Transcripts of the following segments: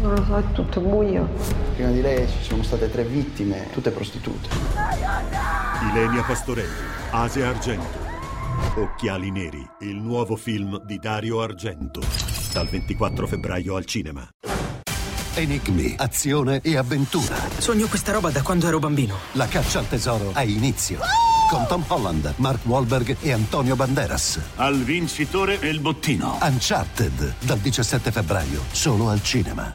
Non lo so, è tutto buio. Prima di lei ci sono state tre vittime, tutte prostitute. Ilenia Pastorelli, Asia Argento. Occhiali neri, il nuovo film di Dario Argento. Dal 24 febbraio al cinema. Enigmi, azione e avventura. Sogno questa roba da quando ero bambino. La caccia al tesoro ha inizio. Con Tom Holland, Mark Wahlberg e Antonio Banderas. Al vincitore il bottino. Uncharted, dal 17 febbraio, solo al cinema.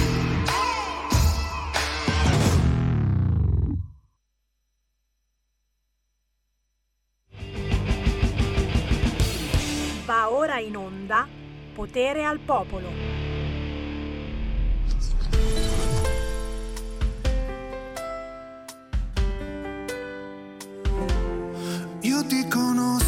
Ora in onda Potere al Popolo. Io ti conosco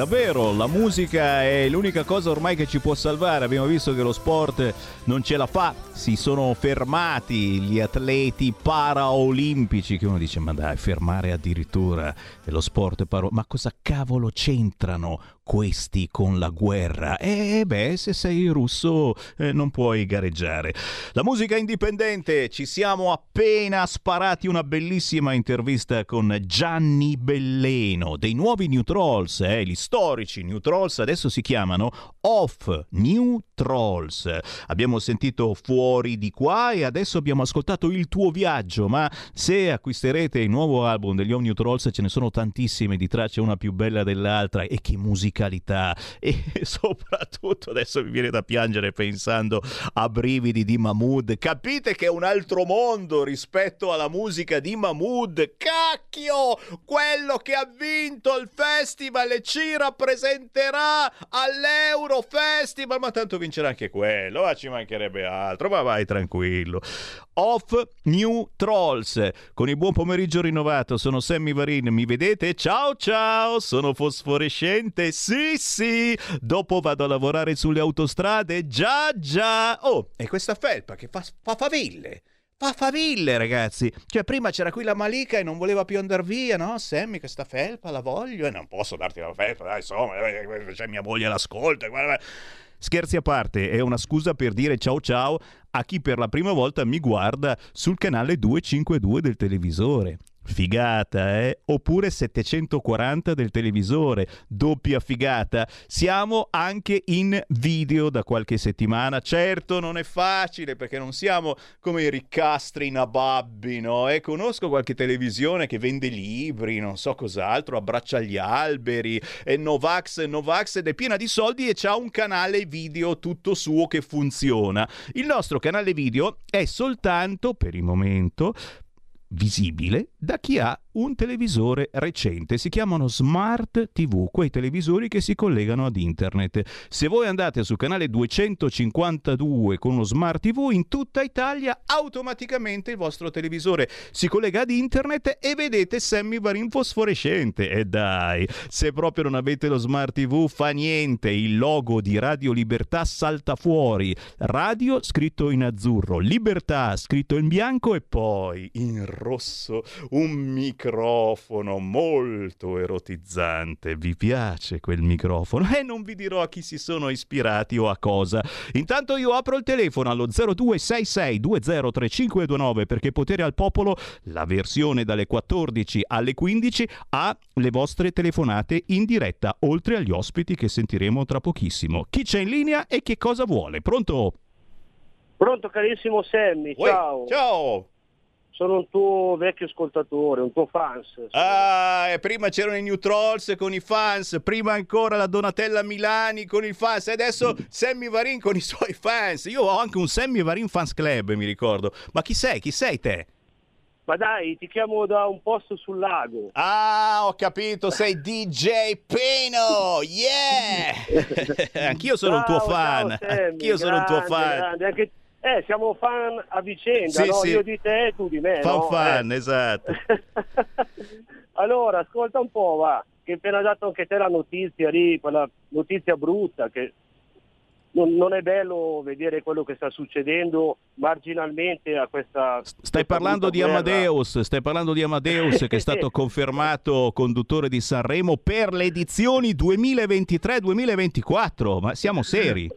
Davvero, la musica è l'unica cosa ormai che ci può salvare. Abbiamo visto che lo sport non ce la fa. Si sono fermati gli atleti paraolimpici che uno dice "Ma dai, fermare addirittura lo sport paro ma cosa cavolo c'entrano questi con la guerra. E eh, beh, se sei russo eh, non puoi gareggiare. La musica indipendente, ci siamo appena sparati una bellissima intervista con Gianni Belleno dei nuovi New Trolls, eh, gli storici New Trolls adesso si chiamano Off New Trolls. Abbiamo sentito fuori di qua e adesso abbiamo ascoltato il tuo viaggio, ma se acquisterete il nuovo album degli New Trolls ce ne sono tantissime di tracce una più bella dell'altra e che musica musicalità e soprattutto adesso mi viene da piangere pensando a brividi di Mahmood. Capite che è un altro mondo rispetto alla musica di Mahmood. Cacchio! Quello che ha vinto il festival e ci rappresenterà all'Euro Festival, ma tanto vincerà anche quello, ma ci mancherebbe altro, ma vai tranquillo. Off New Trolls. Con il buon pomeriggio rinnovato, sono Sammy Varin, mi vedete? Ciao ciao, sono fosforescente, sì sì, dopo vado a lavorare sulle autostrade, già già. Oh, e questa felpa che fa, fa faville. Fa faville, ragazzi. Cioè, prima c'era qui la Malika e non voleva più andare via, no? Sammy, questa felpa la voglio e non posso darti la felpa, dai, insomma, c'è mia moglie all'ascolto. Guarda. Scherzi a parte, è una scusa per dire ciao ciao a chi per la prima volta mi guarda sul canale 252 del televisore. Figata, eh? Oppure 740 del televisore, doppia figata. Siamo anche in video da qualche settimana. Certo, non è facile perché non siamo come i riccastri nababbi, no? Eh, conosco qualche televisione che vende libri, non so cos'altro, abbraccia gli alberi, è Novax, Novax ed è piena di soldi e c'ha un canale video tutto suo che funziona. Il nostro canale video è soltanto, per il momento, visibile da chi ha un televisore recente. Si chiamano Smart TV, quei televisori che si collegano ad internet. Se voi andate sul canale 252 con uno Smart TV in tutta Italia, automaticamente il vostro televisore si collega ad internet e vedete Sammy Varin fosforescente. E dai, se proprio non avete lo Smart TV, fa niente, il logo di Radio Libertà salta fuori. Radio scritto in azzurro, Libertà scritto in bianco e poi in rosso un microfono molto erotizzante. Vi piace quel microfono? E non vi dirò a chi si sono ispirati o a cosa. Intanto io apro il telefono allo 0266203529 perché Potere al Popolo, la versione dalle 14 alle 15, ha le vostre telefonate in diretta, oltre agli ospiti che sentiremo tra pochissimo. Chi c'è in linea e che cosa vuole? Pronto? Pronto carissimo Sammy, Uè, ciao. Ciao. Sono un tuo vecchio ascoltatore, un tuo fans. Ah, e prima c'erano i New Trolls con i fans, prima ancora la Donatella Milani con i fans, e adesso Sammy Varin con i suoi fans. Io ho anche un Sammy Varin Fans Club, mi ricordo. Ma chi sei? Chi sei te? Ma dai, ti chiamo da un posto sul lago. Ah, ho capito, sei DJ Pino, yeah! Anch'io sono un tuo Ciao, fan, ciao, Sammy, anch'io sono un tuo grande, fan. grande, anche- Eh, siamo fan a vicenda, Sì, no? sì. Io di te e tu di me, Fan no? fan, Eh. esatto. Allora, ascolta un po', va, che appena dato anche te la notizia lì, quella notizia brutta, che non, non è bello vedere quello che sta succedendo marginalmente a questa... Stai parlando di Amadeus, stai parlando di Amadeus che è stato confermato conduttore di Sanremo per le edizioni 2023-2024, ma siamo seri.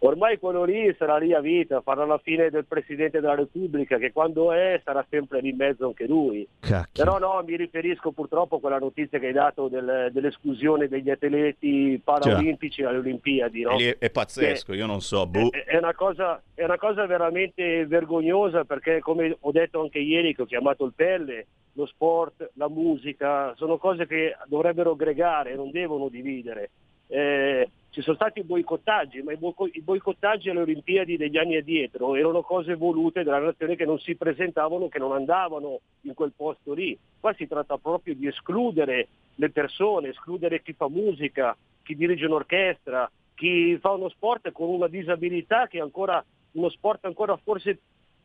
Ormai quello lì sarà lì a vita, farà la fine del Presidente della Repubblica, che quando è sarà sempre lì in mezzo anche lui. Cacchio. Però no, mi riferisco purtroppo a quella notizia che hai dato del- dell'esclusione degli atleti paraolimpici alle Olimpiadi. No? Lì è pazzesco, io non so, boh. È- È una, cosa, è una cosa veramente vergognosa perché come ho detto anche ieri che ho chiamato il pelle, lo sport, la musica, sono cose che dovrebbero aggregare, non devono dividere. Eh, ci sono stati i boicottaggi, ma i, boico- i boicottaggi alle Olimpiadi degli anni addietro erano cose volute dalla nazione che non si presentavano, che non andavano in quel posto lì. Qua si tratta proprio di escludere le persone, escludere chi fa musica, chi dirige un'orchestra, chi fa uno sport con una disabilità che è ancora uno sport ancora forse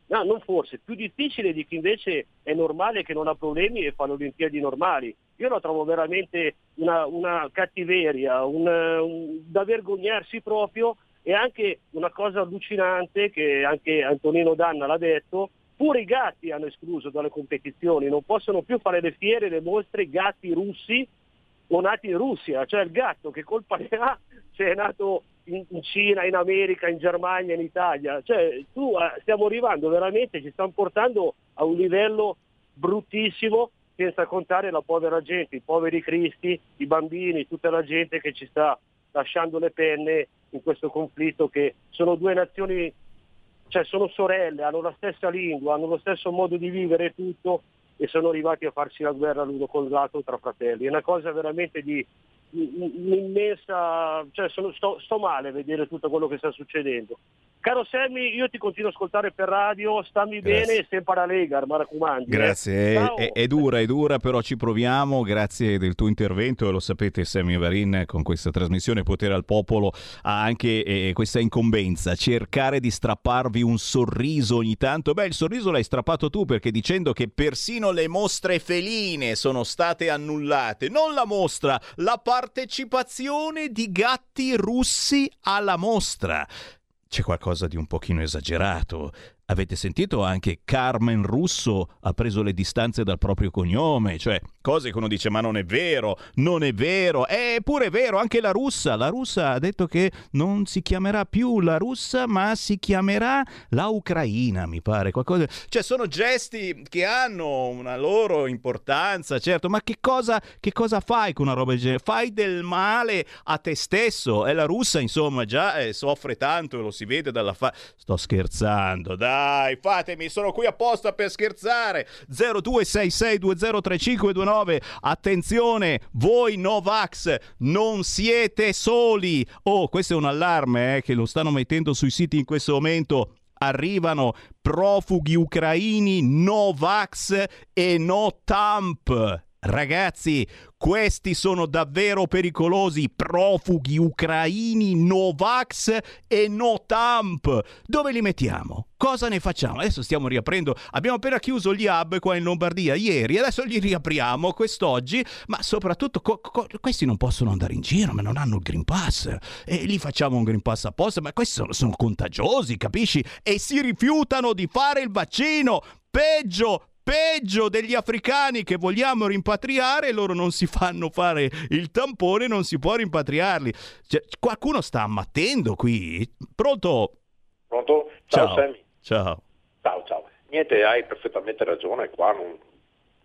no, non forse, più difficile di chi invece è normale, che non ha problemi e fa le Olimpiadi normali. Io la trovo veramente una, una cattiveria, un, un, da vergognarsi proprio e anche una cosa allucinante che anche Antonino Danna l'ha detto, pure i gatti hanno escluso dalle competizioni, non possono più fare le fiere, le mostre, gatti russi o nati in Russia, cioè il gatto che colpa ne ha se è nato in, in Cina, in America, in Germania, in Italia, cioè tu eh, stiamo arrivando veramente, ci stanno portando a un livello bruttissimo senza contare la povera gente, i poveri cristi, i bambini, tutta la gente che ci sta lasciando le penne in questo conflitto che sono due nazioni, cioè sono sorelle, hanno la stessa lingua, hanno lo stesso modo di vivere tutto e sono arrivati a farsi la guerra l'uno col l'altro tra fratelli. È una cosa veramente di un'immensa, cioè sono, sto, sto male a vedere tutto quello che sta succedendo. Caro Sammy, io ti continuo a ascoltare per radio, stammi Grazie. bene e sempre alla Lega, mi raccomando. eh. Grazie, è, Ciao. è- è dura, è dura, però ci proviamo. Grazie del tuo intervento lo sapete, Sammy Varin con questa trasmissione Potere al Popolo ha anche eh, questa incombenza, cercare di strapparvi un sorriso ogni tanto. Beh, il sorriso l'hai strappato tu perché dicendo che persino le mostre feline sono state annullate, non la mostra, la partecipazione di gatti russi alla mostra. C'è qualcosa di un pochino esagerato. Avete sentito anche Carmen Russo ha preso le distanze dal proprio cognome, cioè cose che uno dice ma non è vero, non è vero, è pure vero, anche la russa, la russa ha detto che non si chiamerà più la russa ma si chiamerà la ucraina, mi pare, qualcosa, cioè sono gesti che hanno una loro importanza, certo, ma che cosa, che cosa fai con una roba del genere? Fai del male a te stesso, e la russa insomma già eh, soffre tanto, lo si vede dalla fa... Sto scherzando, dai, fatemi, sono qui apposta per scherzare. 0266203529. Attenzione, voi Novax non siete soli. Oh, questo è un allarme eh, che lo stanno mettendo sui siti in questo momento. Arrivano profughi ucraini Novax e no Tamp. Ragazzi, questi sono davvero pericolosi. Profughi ucraini Novax e no Tamp. Dove li mettiamo? Cosa ne facciamo? Adesso stiamo riaprendo. Abbiamo appena chiuso gli hub qua in Lombardia ieri, adesso li riapriamo quest'oggi, ma soprattutto co- co- questi non possono andare in giro, ma non hanno il Green Pass. E gli facciamo un Green Pass apposta, ma questi sono, sono contagiosi, capisci? E si rifiutano di fare il vaccino. Peggio, peggio degli africani che vogliamo rimpatriare, loro non si fanno fare il tampone, non si può rimpatriarli. Cioè, qualcuno sta ammattendo qui? Pronto? Pronto? Ciao, Ciao. Sammy. Ciao. Ciao, ciao. Niente, hai perfettamente ragione, qua non,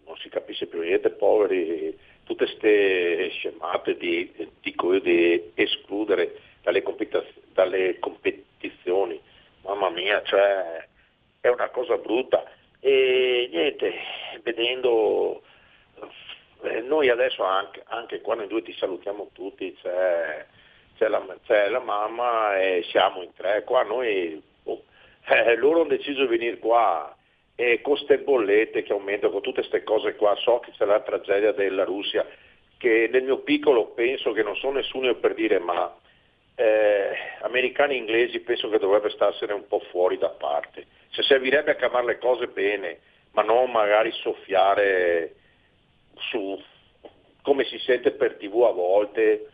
non si capisce più niente, poveri, tutte queste scemate di, di, cui- di escludere dalle, dalle competizioni, mamma mia, cioè è una cosa brutta. E niente, vedendo, eh, noi adesso anche, anche qua noi due ti salutiamo tutti, c'è, c'è la, c'è la mamma e siamo in tre, qua noi, boh, eh, loro hanno deciso di venire qua e con queste bollette che aumentano, con tutte queste cose qua, so che c'è la tragedia della Russia, che nel mio piccolo penso che non sono nessuno per dire, ma eh, americani e inglesi penso che dovrebbe starsene un po' fuori da parte. Se servirebbe a chiamare le cose bene, ma non magari soffiare su come si sente per tv a volte.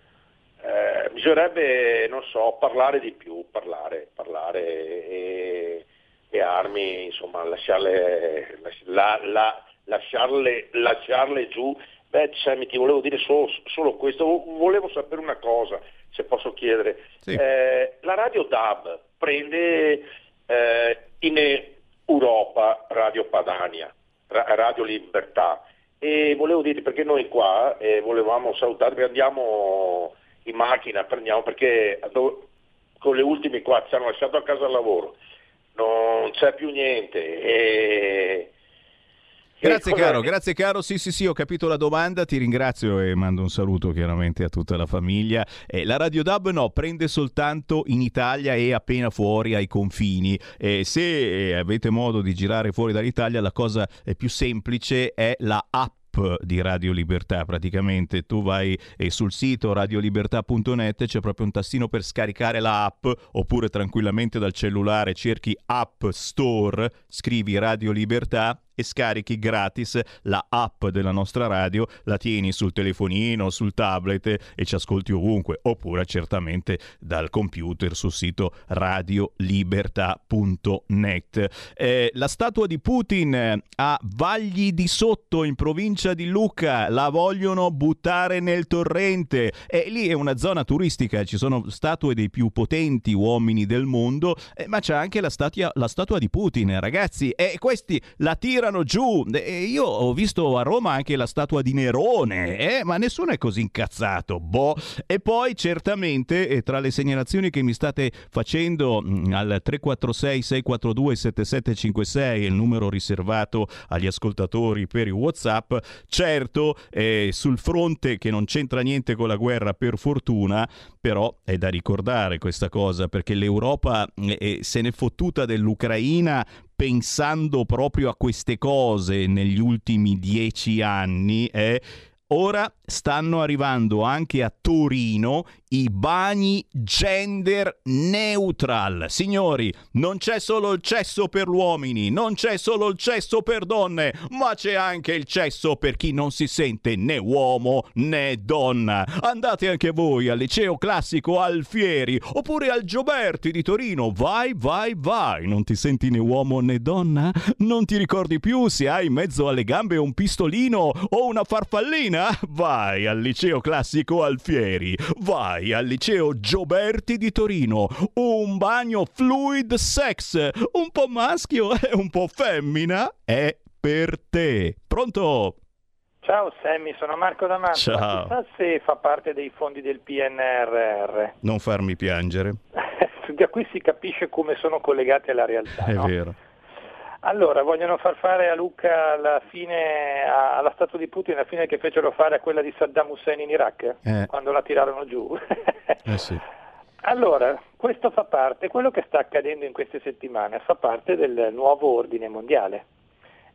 Eh, bisognerebbe, non so, parlare di più, parlare, parlare e, e armi, insomma, lasciarle, la- la- lasciarle, lasciarle giù. Beh, Sammy, ti volevo dire solo, solo questo, volevo sapere una cosa, se posso chiedere. Eh, la radio DAB prende eh, in Europa Radio Padania, Ra- Radio Libertà, e volevo dirti perché noi qua eh, volevamo salutarvi, andiamo in macchina, prendiamo perché con le ultime qua ci hanno lasciato a casa al lavoro, non c'è più niente. E... Grazie caro, grazie caro, sì sì sì ho capito la domanda, ti ringrazio e mando un saluto chiaramente a tutta la famiglia. Eh, la Radio DAB no, prende soltanto in Italia e appena fuori ai confini. Eh, se eh, avete modo di girare fuori dall'Italia la cosa eh, più semplice è la app di Radio Libertà praticamente tu vai e sul sito radiolibertà.net c'è proprio un tastino per scaricare la app oppure tranquillamente dal cellulare cerchi App Store scrivi Radio Libertà e scarichi gratis la app della nostra radio, la tieni sul telefonino, sul tablet e ci ascolti ovunque, oppure certamente dal computer sul sito radiolibertà.net. Eh, la statua di Putin a Vagli di Sotto in provincia di Lucca la vogliono buttare nel torrente e lì è una zona turistica, ci sono statue dei più potenti uomini del mondo, eh, ma c'è anche la, statua, la statua di Putin, ragazzi, e questi la tirano tirano giù. E io ho visto a Roma anche la statua di Nerone, eh? ma nessuno è così incazzato. Boh. E poi certamente eh, tra le segnalazioni che mi state facendo mm, al 346 642 7756, il numero riservato agli ascoltatori per i WhatsApp, certo eh, sul fronte che non c'entra niente con la guerra per fortuna, però è da ricordare questa cosa perché l'Europa eh, eh se n'è fottuta dell'Ucraina pensando proprio a queste cose negli ultimi dieci anni, eh, ora stanno arrivando anche a Torino i bagni gender neutral. Signori, non c'è solo il cesso per uomini, non c'è solo il cesso per donne, ma c'è anche il cesso per chi non si sente né uomo né donna. Andate anche voi al liceo classico Alfieri oppure al Gioberti di Torino. Vai, vai, vai. Non ti senti né uomo né donna? Non ti ricordi più se hai in mezzo alle gambe un pistolino o una farfallina? Vai al liceo classico Alfieri. Vai vai al liceo Gioberti di Torino. Un bagno fluid sex, un po' maschio e un po' femmina, è per te. Pronto? Ciao Sammy, sono Marco D'Amato. Ciao. Chissà se fa parte dei fondi del PNRR. Non farmi piangere. da qui si capisce come sono collegati alla realtà. È no? vero. Allora, vogliono far fare a Lucca la fine, alla statua di Putin la fine che fecero fare a quella di Saddam Hussein in Iraq, eh. quando la tirarono giù. eh sì. Allora, questo fa parte, quello che sta accadendo in queste settimane fa parte del nuovo ordine mondiale.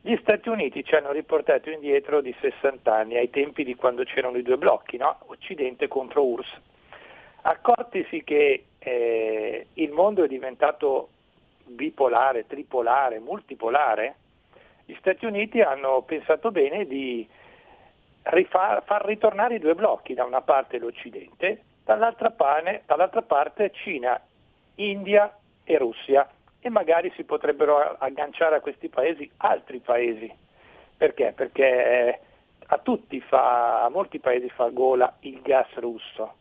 Gli Stati Uniti ci hanno riportato indietro di 60 anni, ai tempi di quando c'erano i due blocchi, no? Occidente contro URSS. Accortisi che eh, il mondo è diventato bipolare, tripolare, multipolare, gli Stati Uniti hanno pensato bene di rifar, far ritornare i due blocchi, da una parte l'Occidente, dall'altra, pane, dall'altra parte Cina, India e Russia e magari si potrebbero agganciare a questi paesi altri paesi. Perché? Perché a tutti fa, a molti paesi fa gola il gas russo,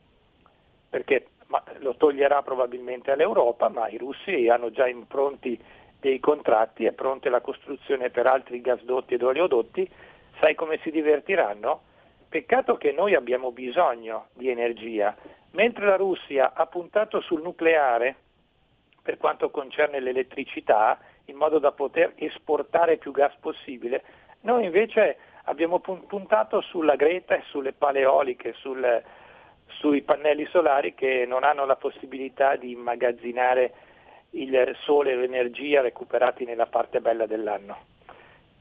perché ma lo toglierà probabilmente all'Europa, ma i russi hanno già impronti dei contratti, è pronta la costruzione per altri gasdotti ed oleodotti, sai come si divertiranno? Peccato che noi abbiamo bisogno di energia, mentre la Russia ha puntato sul nucleare per quanto concerne l'elettricità, in modo da poter esportare più gas possibile, noi invece abbiamo puntato sulla Greta e sulle paleoliche, sul, sui pannelli solari che non hanno la possibilità di immagazzinare il sole e l'energia recuperati nella parte bella dell'anno.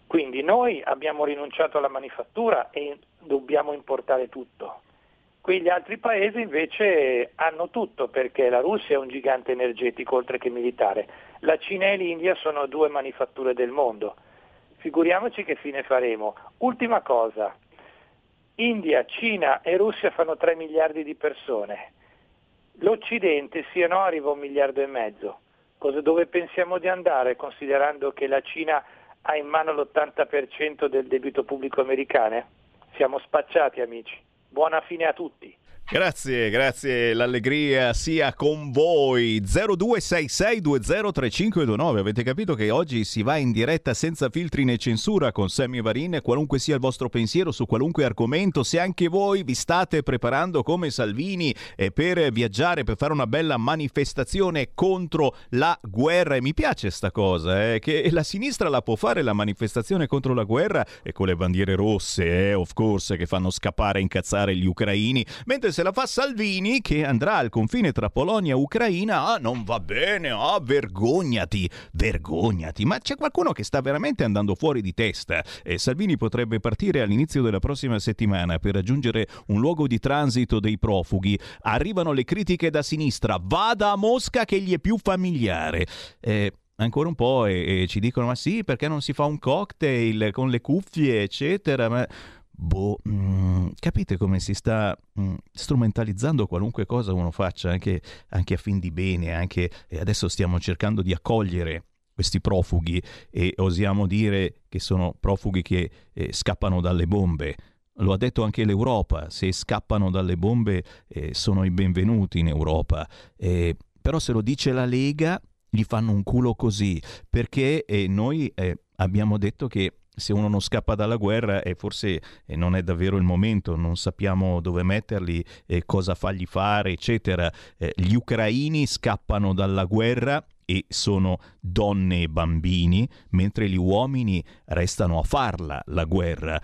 Quindi noi abbiamo rinunciato alla manifattura e dobbiamo importare tutto. Quegli altri paesi invece hanno tutto perché la Russia è un gigante energetico oltre che militare. La Cina e l'India sono due manifatture del mondo. Figuriamoci che fine faremo. Ultima cosa, India, Cina e Russia fanno 3 miliardi di persone. L'Occidente, sì o no, arriva a un miliardo e mezzo. Cosa, dove pensiamo di andare considerando che la Cina ha in mano l'80% del debito pubblico americano? Siamo spacciati amici. Buona fine a tutti. Grazie, grazie, l'allegria sia con voi. 0266203529. Avete capito che oggi si va in diretta senza filtri né censura con Sammy Varin, qualunque sia il vostro pensiero su qualunque argomento. Se anche voi vi state preparando come Salvini eh, per viaggiare, per fare una bella manifestazione contro la guerra, e mi piace sta cosa, eh, che la sinistra la può fare la manifestazione contro la guerra e con le bandiere rosse, eh, of course, che fanno scappare e incazzare gli ucraini, mentre se se la fa Salvini che andrà al confine tra Polonia e Ucraina. Ah, non va bene, ah, vergognati, vergognati. Ma c'è qualcuno che sta veramente andando fuori di testa. Eh, Salvini potrebbe partire all'inizio della prossima settimana per raggiungere un luogo di transito dei profughi. Arrivano le critiche da sinistra. Vada a Mosca che gli è più familiare. Eh, ancora un po' e, e, ci dicono ma sì perché non si fa un cocktail con le cuffie eccetera ma boh mh, mm, capite come si sta mh, mm, strumentalizzando qualunque cosa uno faccia anche, anche a fin di bene anche e adesso stiamo cercando di accogliere questi profughi e osiamo dire che sono profughi che eh, scappano dalle bombe lo ha detto anche l'Europa, se scappano dalle bombe eh, sono i benvenuti in Europa. Eh, però se lo dice la Lega, gli fanno un culo così, perché eh, noi eh, abbiamo detto che se uno non scappa dalla guerra e forse eh, non è davvero il momento, non sappiamo dove metterli, eh, cosa fargli fare, eccetera. Eh, gli ucraini scappano dalla guerra e sono donne e bambini, mentre gli uomini restano a farla la guerra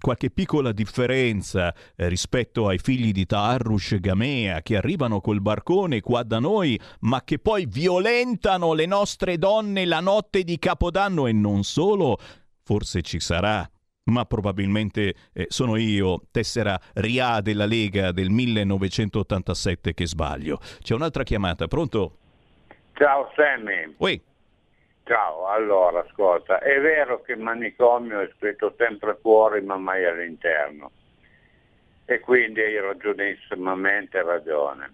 qualche piccola differenza eh, rispetto ai figli di Taharrush e Gamea che arrivano col barcone qua da noi, ma che poi violentano le nostre donne la notte di Capodanno e non solo, forse ci sarà. Ma probabilmente eh, sono io, tessera RIA della Lega del 1987 che sbaglio. C'è un'altra chiamata, pronto? Ciao Sammy. Ui. Ciao, allora ascolta, è vero che il manicomio è scritto sempre fuori ma mai all'interno e quindi hai ragionissimamente ragione.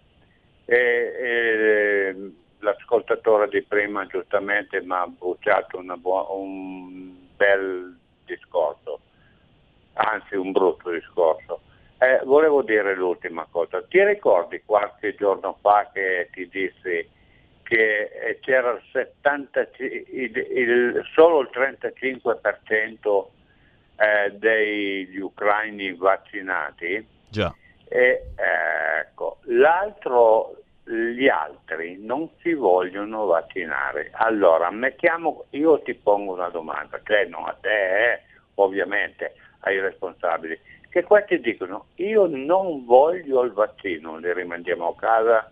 E, e, l'ascoltatore di prima giustamente mi ha bruciato bu- un bel discorso, anzi un brutto discorso. Eh, volevo dire l'ultima cosa, ti ricordi qualche giorno fa che ti dissi che eh, c'era il 70, il, il, solo il 35% eh, degli ucraini vaccinati. Già. E, ecco, l'altro, gli altri non si vogliono vaccinare. Allora, mettiamo, io ti pongo una domanda, cioè non a te, eh, ovviamente, ai responsabili, che questi dicono io non voglio il vaccino, li rimandiamo a casa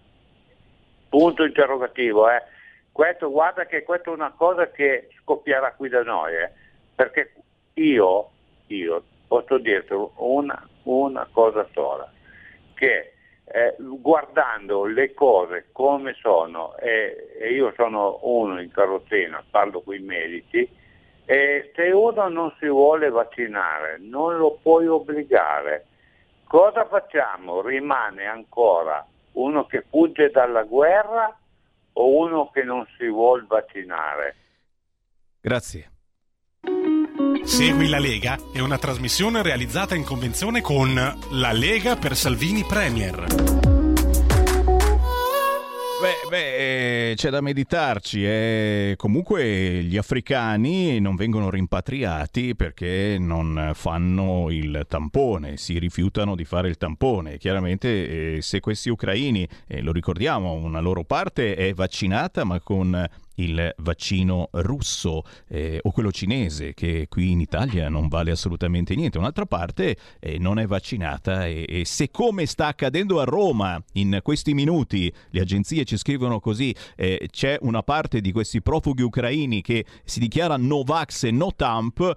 punto interrogativo. Eh. Questo, guarda che questa è una cosa che scoppierà qui da noi, eh. perché io, io posso dirti una, una cosa sola, che eh, guardando le cose come sono, e, e, io sono uno in carrozzina, parlo con i medici, e se uno non si vuole vaccinare non lo puoi obbligare. Cosa facciamo? Rimane ancora uno che fugge dalla guerra o uno che non si vuole vaccinare? Grazie. Segui la Lega è una trasmissione realizzata in convenzione con La Lega per Salvini Premier. Beh, beh, eh, c'è da meditarci. Eh. Comunque gli africani non vengono rimpatriati perché non fanno il tampone, si rifiutano di fare il tampone. Chiaramente eh, se questi ucraini, eh, lo ricordiamo, una loro parte è vaccinata ma con il vaccino russo eh, o quello cinese che qui in Italia non vale assolutamente niente. Un'altra parte eh, non è vaccinata e, e, se come sta accadendo a Roma in questi minuti, le agenzie ci scrivono così, eh, c'è una parte di questi profughi ucraini che si dichiara Novax e no Tamp,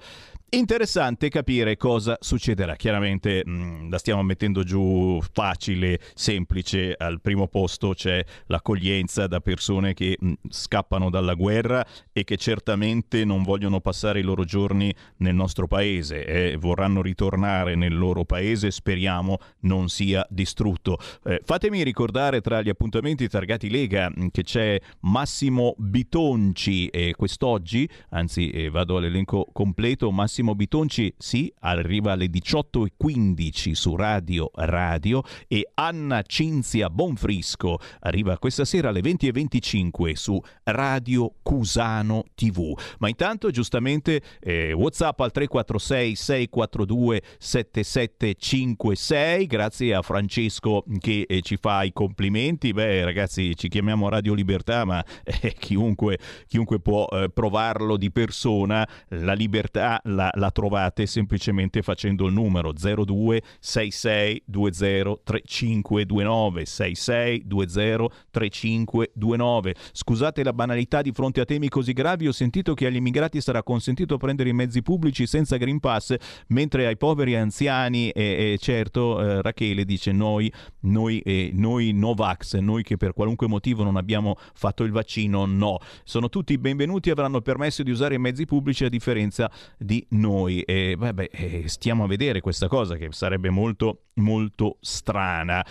Interessante capire cosa succederà. Chiaramente mh, mm, la stiamo mettendo giù facile, semplice. Al primo posto c'è l'accoglienza da persone che mh, mm, scappano dalla guerra e che certamente non vogliono passare i loro giorni nel nostro paese e vorranno ritornare nel loro paese. Speriamo non sia distrutto. Eh, fatemi ricordare tra gli appuntamenti targati Lega mm, che c'è Massimo Bitonci e quest'oggi, anzi eh, vado all'elenco completo, Massimo Massimo Bitonci, sì, arriva alle 18.15 su Radio Radio e Anna Cinzia Bonfrisco arriva questa sera alle 20.25 su Radio Cusano TV. Ma intanto giustamente eh, Whatsapp al 346 642 7756, grazie a Francesco che eh, ci fa i complimenti. Beh ragazzi ci chiamiamo Radio Libertà ma eh, chiunque, chiunque può eh, provarlo di persona, la libertà la la, trovate semplicemente facendo il numero 02 66 20 3529 66 20 3529. Scusate la banalità di fronte a temi così gravi, ho sentito che agli immigrati sarà consentito prendere i mezzi pubblici senza Green Pass, mentre ai poveri anziani, e, e certo eh, Rachele dice noi, noi, eh, noi Novax, noi che per qualunque motivo non abbiamo fatto il vaccino, no. Sono tutti benvenuti, avranno permesso di usare i mezzi pubblici a differenza di noi. E vabbè, eh, stiamo a vedere questa cosa che sarebbe molto, molto strana.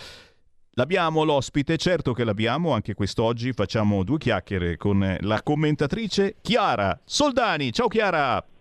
L'abbiamo l'ospite, certo che l'abbiamo, anche quest'oggi facciamo due chiacchiere con la commentatrice Chiara Soldani. Ciao Chiara!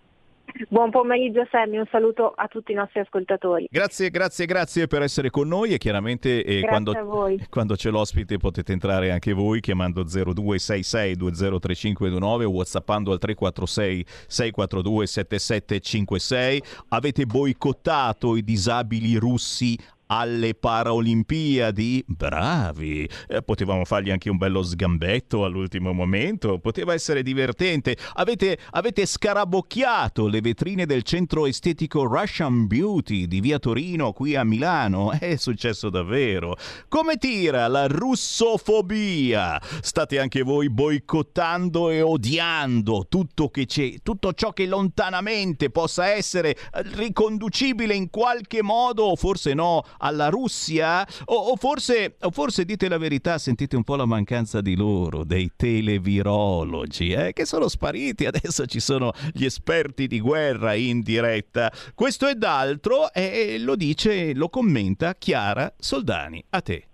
Buon pomeriggio Sammy, un saluto a tutti i nostri ascoltatori. Grazie, grazie, grazie per essere con noi e chiaramente eh, quando, quando, c'è l'ospite potete entrare anche voi chiamando 0266 203529 o whatsappando al 346 642 7756. Avete boicottato i disabili russi alle Paralimpiadi. Bravi! Eh, potevamo fargli anche un bello sgambetto all'ultimo momento, poteva essere divertente. Avete, avete scarabocchiato le vetrine del centro estetico Russian Beauty di via Torino qui a Milano. È successo davvero. Come tira la russofobia? State anche voi boicottando e odiando tutto, che c'è, tutto ciò che lontanamente possa essere riconducibile in qualche modo, forse no, alla Russia? O, o, forse, o, forse, dite la verità, sentite un po' la mancanza di loro, dei televirologi, eh, che sono spariti, adesso ci sono gli esperti di guerra in diretta. Questo e d'altro e lo dice, lo commenta Chiara Soldani. A te.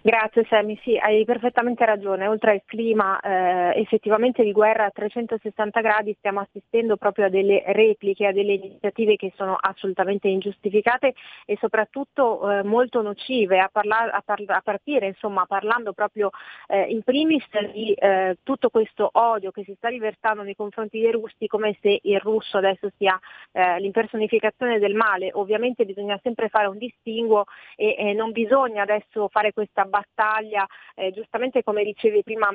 Grazie Sammy, sì, hai perfettamente ragione. Oltre al clima eh, effettivamente di guerra a 360 gradi stiamo assistendo proprio a delle repliche, a delle iniziative che sono assolutamente ingiustificate e soprattutto eh, molto nocive, a, parla- a, par- a partire insomma parlando proprio eh, in primis di eh, tutto questo odio che si sta riversando nei confronti dei russi come se il russo adesso sia eh, l'impersonificazione del male. Ovviamente bisogna sempre fare un distinguo e, e non bisogna adesso fare questa battaglia, eh, giustamente come dicevi prima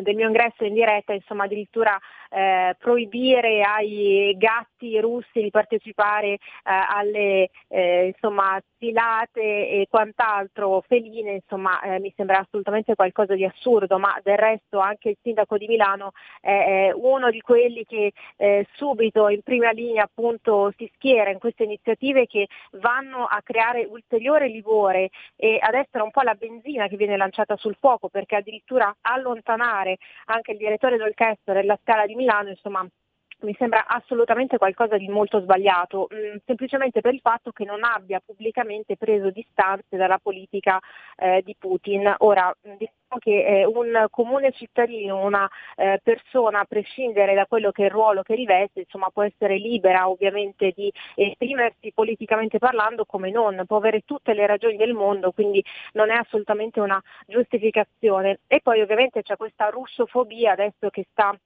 del mio ingresso in diretta, insomma addirittura eh, proibire ai gatti russi di partecipare eh, alle eh, insomma, sfilate e quant'altro feline, insomma eh, mi sembra assolutamente qualcosa di assurdo, ma del resto anche il sindaco di Milano è uno di quelli che eh, subito in prima linea appunto si schiera in queste iniziative che vanno a creare ulteriore livore e ad essere un po' la benzina che viene lanciata sul fuoco perché addirittura allontanare anche il direttore d'orchestra della Scala di Milano, insomma mi sembra assolutamente qualcosa di molto sbagliato, mh, mm, semplicemente per il fatto che non abbia pubblicamente preso distanze dalla politica eh, di Putin. Ora, mm, diciamo che eh, un comune cittadino, una eh, persona, a prescindere da quello che è il ruolo che riveste, insomma, può essere libera ovviamente di esprimersi politicamente parlando come non, può avere tutte le ragioni del mondo, quindi non è assolutamente una giustificazione. E poi ovviamente c'è questa russofobia adesso che sta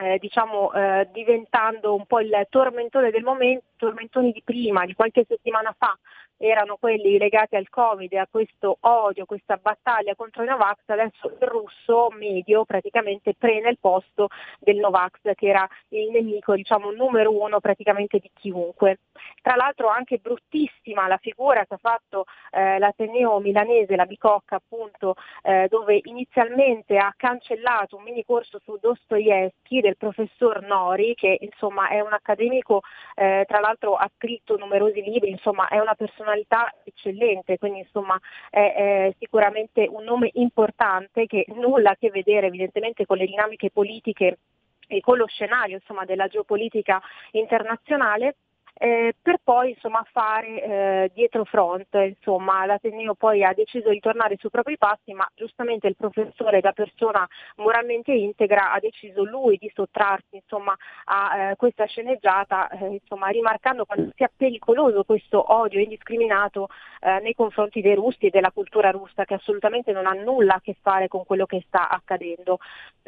eh, diciamo, eh, diventando un po' il tormentone del momento, tormentoni di prima, di qualche settimana fa, erano quelli legati al Covid a questo odio, questa battaglia contro i Novax, adesso il russo medio praticamente prende il posto del Novax che era il nemico diciamo, numero uno praticamente di chiunque. Tra l'altro anche bruttissima la figura che ha fatto eh, l'Ateneo milanese, la Bicocca appunto, eh, dove inizialmente ha cancellato un mini corso su Dostoevsky del professor Nori, che insomma è un accademico, eh, tra l'altro ha scritto numerosi libri, insomma è una personalità eccellente, quindi insomma è, è sicuramente un nome importante che nulla a che vedere evidentemente con le dinamiche politiche e con lo scenario insomma, della geopolitica internazionale eh, per poi insomma, fare eh, dietro front. Insomma, L'Ateneo poi ha deciso di tornare sui propri passi, ma giustamente il professore da persona moralmente integra ha deciso lui di sottrarsi insomma, a eh, questa sceneggiata, eh, insomma, rimarcando quanto sia pericoloso questo odio indiscriminato eh, nei confronti dei russi e della cultura russa, che assolutamente non ha nulla a che fare con quello che sta accadendo.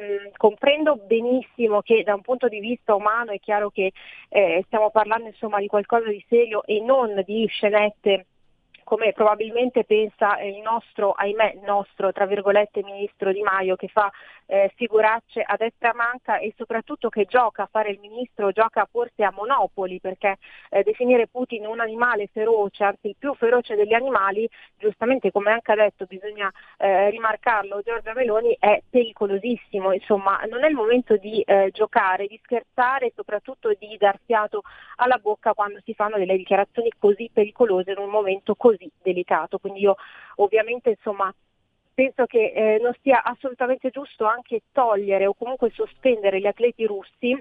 Mm, comprendo benissimo che da un punto di vista umano è chiaro che eh, stiamo parlando insomma, di qualcosa di serio e non di scenette come probabilmente pensa il nostro, ahimè, nostro, tra virgolette, ministro Di Maio che fa eh, figuracce a destra manca e soprattutto che gioca a fare il ministro, gioca forse a monopoli perché eh, definire Putin un animale feroce, anzi il più feroce degli animali, giustamente come anche ha detto bisogna eh, rimarcarlo Giorgia Meloni, è pericolosissimo, insomma non è il momento di eh, giocare, di scherzare e soprattutto di dar fiato alla bocca quando si fanno delle dichiarazioni così pericolose in un momento così delicato. Quindi io ovviamente insomma penso che eh, non sia assolutamente giusto anche togliere o comunque sospendere gli atleti russi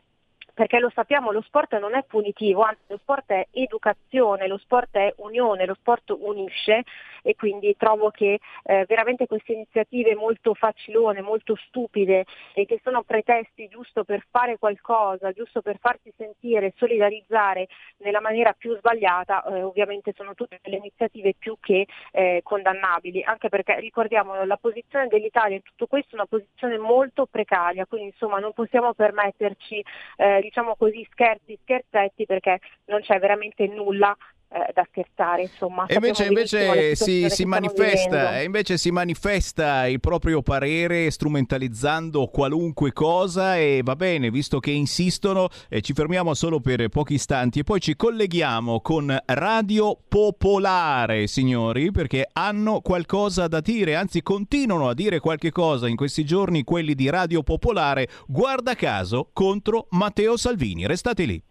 perché lo sappiamo, lo sport non è punitivo, anzi lo sport è educazione, lo sport è unione, lo sport unisce e quindi trovo che eh, veramente queste iniziative molto facilone, molto stupide e che sono pretesti giusto per fare qualcosa, giusto per farsi sentire, solidarizzare nella maniera più sbagliata, eh, ovviamente sono tutte delle iniziative più che eh, condannabili, anche perché ricordiamo la posizione dell'Italia in tutto questo è una posizione molto precaria, quindi insomma non possiamo permetterci eh, diciamo così scherzi, scherzetti perché non c'è veramente nulla eh, da scherzare, insomma. E invece, invece si, si manifesta, invece si manifesta il proprio parere strumentalizzando qualunque cosa e va bene, visto che insistono, eh, ci fermiamo solo per pochi istanti e poi ci colleghiamo con Radio Popolare, signori, perché hanno qualcosa da dire, anzi continuano a dire qualche cosa in questi giorni quelli di Radio Popolare, guarda caso, contro Matteo Salvini. Restate lì.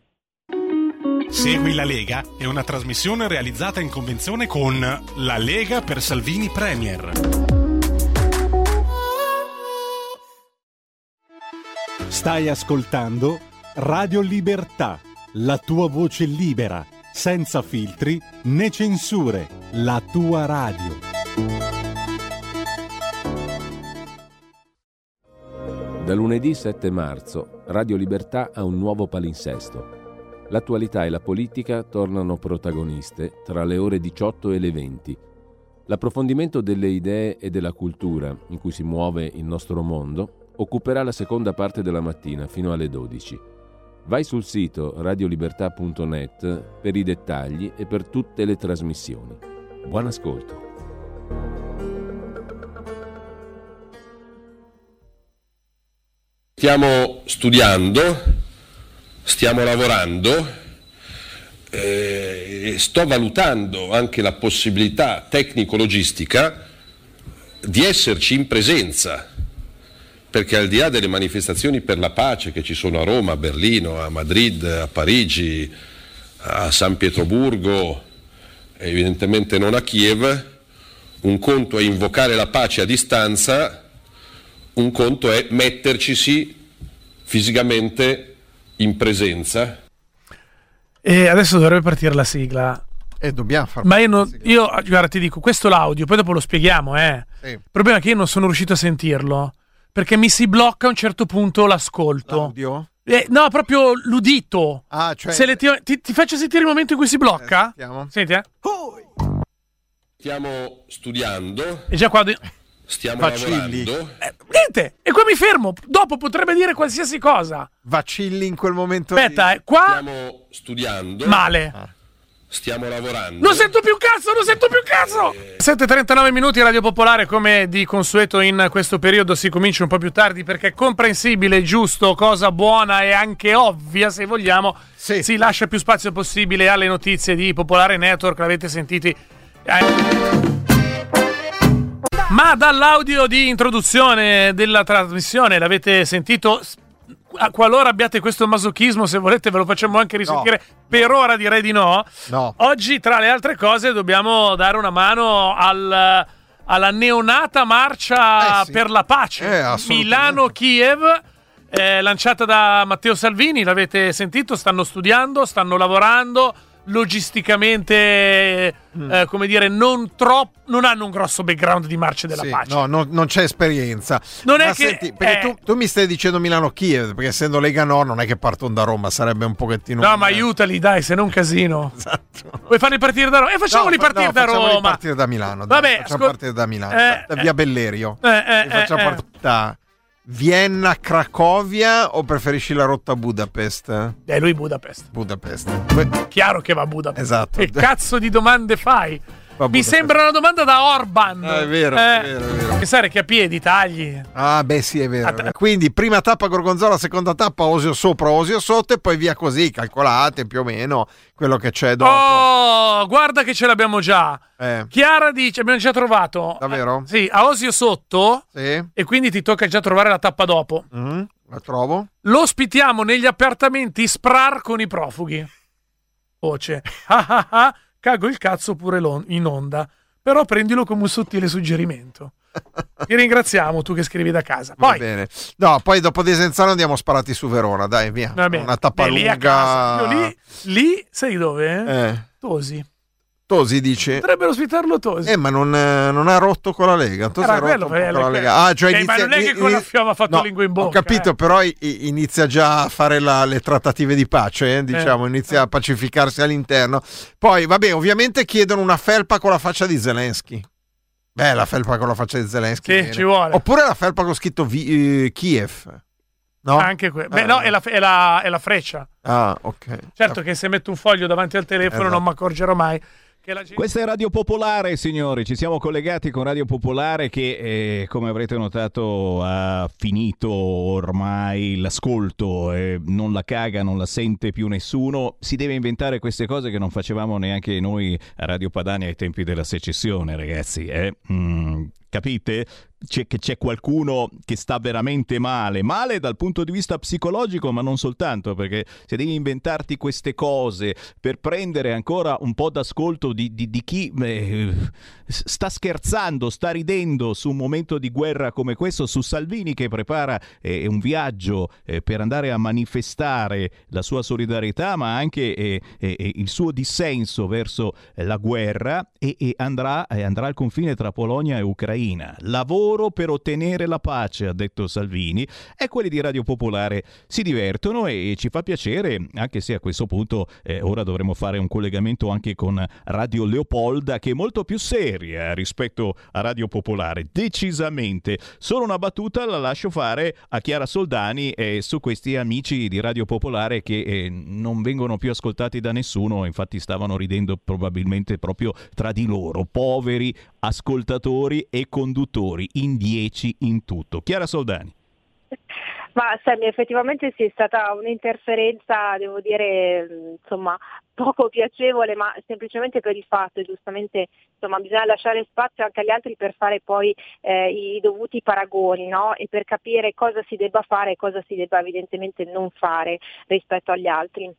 Segui la Lega è una trasmissione realizzata in convenzione con La Lega per Salvini Premier. Stai ascoltando Radio Libertà, la tua voce libera, senza filtri né censure, la tua radio. Da lunedì 7 marzo Radio Libertà ha un nuovo palinsesto. L'attualità e la politica tornano protagoniste tra le ore 18 e le 20. L'approfondimento delle idee e della cultura in cui si muove il nostro mondo occuperà la seconda parte della mattina fino alle 12. Vai sul sito radiolibertà.net per i dettagli e per tutte le trasmissioni. Buon ascolto. Stiamo studiando, stiamo lavorando, eh, sto valutando anche la possibilità tecnico-logistica di esserci in presenza, perché al di là delle manifestazioni per la pace che ci sono a Roma, a Berlino, a Madrid, a Parigi, a San Pietroburgo, evidentemente non a Kiev, un conto è invocare la pace a distanza, un conto è mettercisi fisicamente in presenza. E adesso dovrebbe partire la sigla. E dobbiamo fare Ma io, non, io, guarda, ti dico, questo è l'audio, poi dopo lo spieghiamo, eh. Sì. Il problema è che io non sono riuscito a sentirlo. Perché mi si blocca a un certo punto l'ascolto. L'audio? Eh, no, proprio l'udito. Ah, cioè... Selettiv- ti, ti, faccio sentire il momento in cui si blocca? Eh, Senti, eh. Stiamo studiando. E già quando... Stiamo Vacilli. lavorando. Eh, niente, e qua mi fermo. Dopo potrebbe dire qualsiasi cosa. Vacilli in quel momento. Aspetta, eh, qua... Stiamo studiando. Male. Stiamo lavorando. Non sento più cazzo, non sento più cazzo. 7.39 minuti Radio Popolare, come di consueto in questo periodo si comincia un po' più tardi perché è comprensibile, giusto, cosa buona e anche ovvia se vogliamo. Sì. Si lascia più spazio possibile alle notizie di Popolare Network, l'avete sentiti. Eh. Ma dall'audio di introduzione della trasmissione l'avete sentito qualora abbiate questo masochismo, se volete ve lo facciamo anche risentire. No. Per ora direi di no. No. Oggi, tra le altre cose, dobbiamo dare una mano al, alla neonata marcia Eh sì. per la pace. Eh. Milano-Kiev. eh, lanciata da Matteo Salvini, l'avete sentito? Stanno studiando, stanno lavorando. Logisticamente, Mm. eh, come dire, non troppo. Non hanno un grosso background di marce della Sì, pace. no, non, non c'è esperienza. Non è Ma che- senti, perché eh. tu, tu mi stai dicendo Milano-Kiev, perché essendo Lega Nord non è che partono da Roma, sarebbe un pochettino... No, ma aiutali, dai, se non un casino. Vuoi farli partire da Roma? E facciamoli Esatto. No, partire no, da facciamoli Roma. partire da Milano. dai, Vabbè, facciamo ascol- partire da Milano, Eh, da via Bellerio. Eh, eh, facciamo eh, eh. partire da Vienna, Cracovia o preferisci la rotta Budapest? Eh, lui Budapest. Budapest. Chiaro che va a Budapest. Esatto. Che cazzo di domande fai? Mi sembra una domanda da Orban. Ah, è vero, Eh, è vero, è vero. Pensare che a piedi tagli. Ah, beh, sì, è vero. è vero. Quindi, prima tappa Gorgonzola, seconda tappa Osio sopra, Osio sotto, e poi via così, calcolate più o meno quello che c'è dopo. Oh, guarda che ce l'abbiamo già. Eh. Chiara dice: Abbiamo già trovato. Davvero? Eh, sì, a Osio sotto. Sì. E quindi ti tocca già trovare la tappa dopo. Mhm, La trovo? Lo ospitiamo negli appartamenti Sprar con i profughi. Voce. Cago il cazzo pure in onda. Però prendilo come un sottile suggerimento. Ti ringraziamo, tu che scrivi da casa. Va Poi, bene. No, poi dopo Desenzano andiamo sparati su Verona, dai, via. Va. Una tappa Beh, lì a lunga. lì, lì, sai dove? Eh. Tosi. Tosi dice. Potrebbero ospitarlo Tosi. Eh, ma non, eh, non ha rotto con la Lega. Tosi Era ha rotto quello, quello, con la. Lega. Ah, cioè Eh, ma inizia- non è che con la fiamma ha fatto no, lingua in bocca. Ho capito, eh. però inizia già a fare la- le trattative di pace, eh, diciamo, inizia a pacificarsi all'interno. Poi, vabbè, ovviamente chiedono una felpa con la faccia di Zelensky. Beh, la felpa con la faccia di Zelensky. Sì, bene. ci vuole. Oppure la felpa con scritto Vi- eh, Kiev. No? Anche que- Beh, Eh. no, è la, è la- è la freccia. Ah, ok. Certo che se metto un foglio davanti al telefono Esatto. non mi accorgerò mai gente... Questa è Radio Popolare, signori. Ci siamo collegati con Radio Popolare che, eh, come avrete notato, ha finito ormai l'ascolto. eh, non la caga, non la sente più nessuno. Si deve inventare queste cose che non facevamo neanche noi a Radio Padania ai tempi della secessione, ragazzi. eh. Mm, capite? C'è, che c'è qualcuno che sta veramente male, male dal punto di vista psicologico, ma non soltanto, perché se devi inventarti queste cose per prendere ancora un po' d'ascolto di, di- di chi eh, sta scherzando, sta ridendo su un momento di guerra come questo, su Salvini che prepara eh, un viaggio eh, per andare a manifestare la sua solidarietà, ma anche eh, eh, eh, il suo dissenso verso la guerra e, e andrà, andrà al confine tra Polonia e Ucraina. Lavoro per ottenere la pace, ha detto Salvini, e quelli di Radio Popolare si divertono e, ci fa piacere, anche se a questo punto eh, ora dovremo fare un collegamento anche con Radio Leopolda, che è molto più seria rispetto a Radio Popolare, decisamente. Solo una battuta la lascio fare a Chiara Soldani eh, su questi amici di Radio Popolare che eh, non vengono più ascoltati da nessuno, infatti stavano ridendo probabilmente proprio tra di loro, poveri ascoltatori e conduttori, in dieci in tutto. Chiara Soldani. Ma Sammy, effettivamente sì, è stata un'interferenza, devo dire, insomma, poco piacevole, ma semplicemente per il fatto, giustamente, insomma, bisogna lasciare spazio anche agli altri per fare poi eh, i dovuti paragoni, no? E per capire cosa si debba fare e cosa si debba evidentemente non fare rispetto agli altri.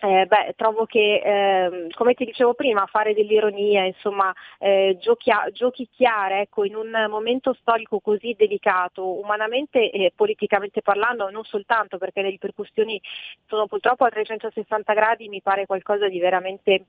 Eh, beh, trovo che, ehm, come ti dicevo prima, fare dell'ironia, insomma, eh, giochia- giochicchiare ecco, in un momento storico così delicato, umanamente e politicamente parlando, non soltanto perché le ripercussioni sono purtroppo a 360 gradi, mi pare qualcosa di veramente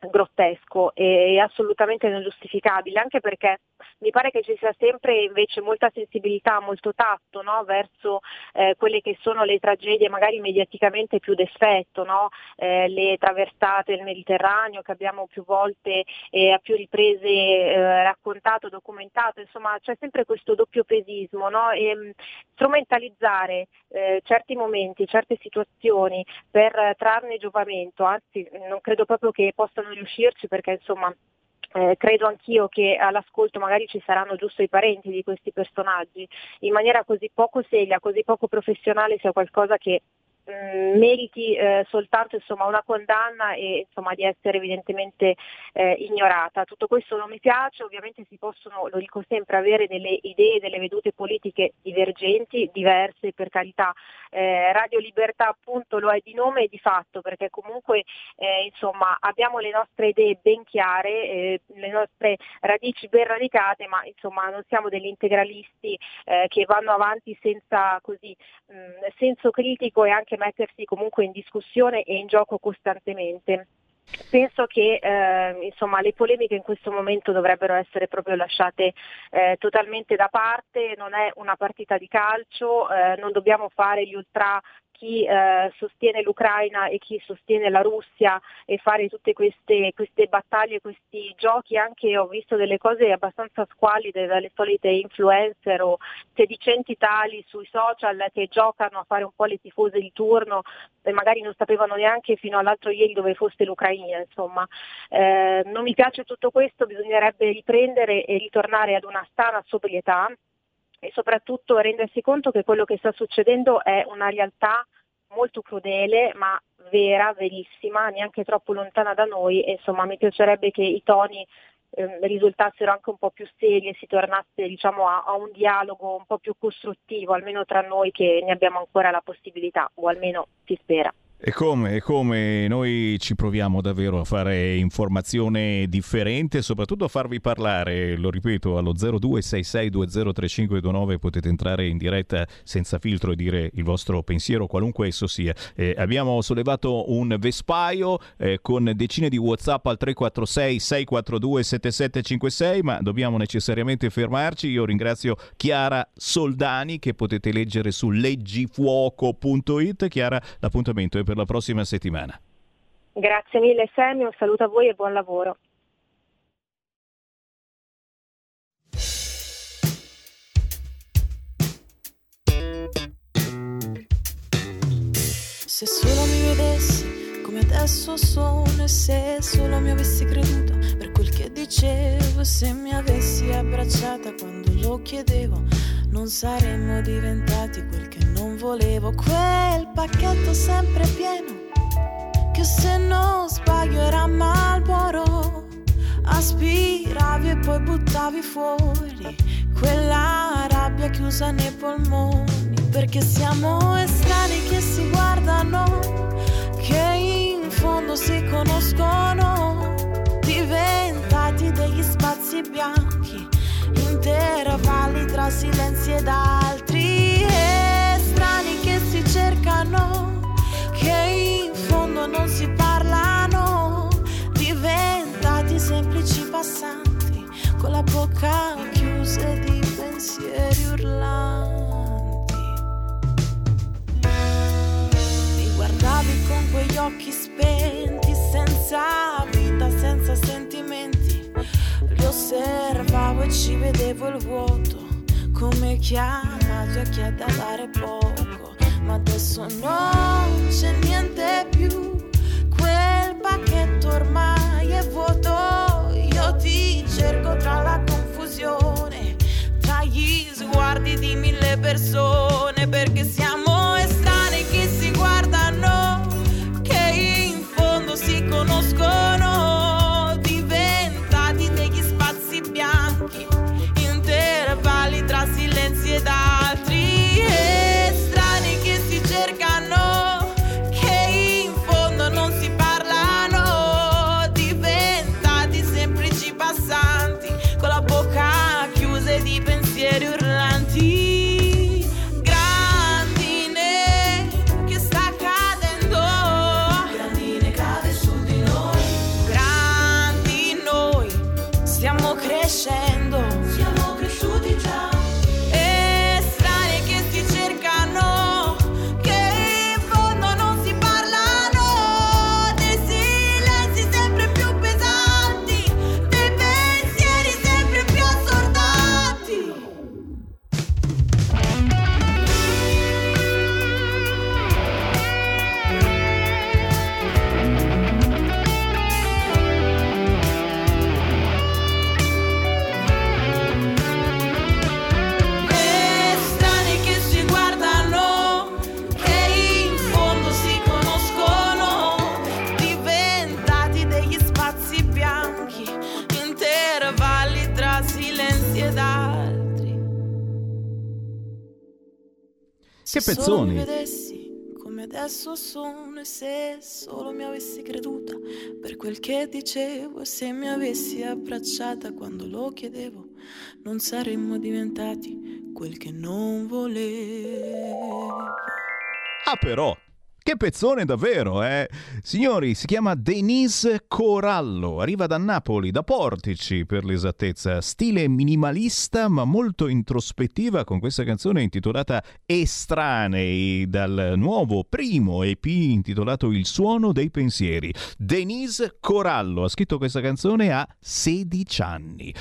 grottesco e assolutamente non giustificabile, anche perché mi pare che ci sia sempre invece molta sensibilità, molto tatto no? verso eh, quelle che sono le tragedie magari mediaticamente più d'effetto, no? eh, le traversate del Mediterraneo che abbiamo più volte e a più riprese eh, raccontato, documentato, insomma c'è sempre questo doppio pesismo no? e mh, strumentalizzare eh, certi momenti, certe situazioni per eh, trarne giovamento, anzi non credo proprio che possano riuscirci perché insomma eh, credo anch'io che all'ascolto magari ci saranno giusto i parenti di questi personaggi, in maniera così poco seria, così poco professionale sia qualcosa che mh, meriti eh, soltanto insomma, una condanna e insomma, di essere evidentemente eh, ignorata. Tutto questo non mi piace, ovviamente si possono, lo dico sempre, avere delle idee, delle vedute politiche divergenti, diverse per carità. Eh, Radio Libertà appunto lo è di nome e di fatto perché comunque eh, insomma, abbiamo le nostre idee ben chiare, eh, le nostre radici ben radicate, ma insomma, non siamo degli integralisti eh, che vanno avanti senza così, mh, senso critico e anche mettersi comunque in discussione e in gioco costantemente. Penso che eh, insomma, le polemiche in questo momento dovrebbero essere proprio lasciate eh, totalmente da parte, non è una partita di calcio, eh, non dobbiamo fare gli ultra chi eh, sostiene l'Ucraina e chi sostiene la Russia e fare tutte queste, queste battaglie, questi giochi, anche ho visto delle cose abbastanza squallide dalle solite influencer o sedicenti tali sui social che giocano a fare un po' le tifose di turno e magari non sapevano neanche fino all'altro ieri dove fosse l'Ucraina, insomma. Eh, non mi piace tutto questo, bisognerebbe riprendere e ritornare ad una sana sobrietà e soprattutto rendersi conto che quello che sta succedendo è una realtà molto crudele ma vera, verissima, neanche troppo lontana da noi e insomma mi piacerebbe che i toni eh, risultassero anche un po' più seri e si tornasse diciamo, a, a, un dialogo un po' più costruttivo, almeno tra noi che ne abbiamo ancora la possibilità, o almeno si spera. E come, e come noi ci proviamo davvero a fare informazione differente soprattutto a farvi parlare, lo ripeto, allo 0266203529 potete entrare in diretta senza filtro e dire il vostro pensiero, qualunque esso sia. Eh, abbiamo sollevato un vespaio eh, con decine di Whatsapp al 346 642 7756, ma dobbiamo necessariamente fermarci. Io ringrazio Chiara Soldani che potete leggere su leggifuoco.it. Chiara, l'appuntamento è per la prossima settimana. Grazie mille Semi, un saluto a voi e buon lavoro. Se solo mi vedessi come adesso sono e se solo mi avessi creduto per quel che dicevo, se mi avessi abbracciata quando lo chiedevo, non saremmo diventati quel che non volevo. Quel pacchetto sempre pieno, che se non sbaglio era Malboro. Aspiravi e poi buttavi fuori quella rabbia chiusa nei polmoni. Perché siamo estranei che si guardano, che in fondo si conoscono, diventati degli spazi bianchi intervalli tra silenzi ed altri cercano, che in fondo non si parlano, diventati semplici passanti con la bocca chiusa di pensieri urlanti. Mi guardavi con quegli occhi spenti, senza vita, senza sentimenti li osservavo e ci vedevo il vuoto, come chiamato a chi ha da dare poco. Adesso non c'è niente più, quel pacchetto ormai è vuoto. Io ti cerco tra la confusione, tra gli sguardi di mille persone, perché siamo Se pezzoni! vedessi come adesso sono e se solo mi avessi creduta per quel che dicevo e se mi avessi abbracciata quando lo chiedevo, non saremmo diventati quel che non volevo. Ah però, Che pezzone davvero, eh? Signori, si chiama Denise Corallo, arriva da Napoli, da Portici per l'esattezza. Stile minimalista ma molto introspettiva con questa canzone intitolata Estranei dal nuovo primo EP intitolato Il suono dei pensieri. Denise Corallo ha scritto questa canzone a 16 anni.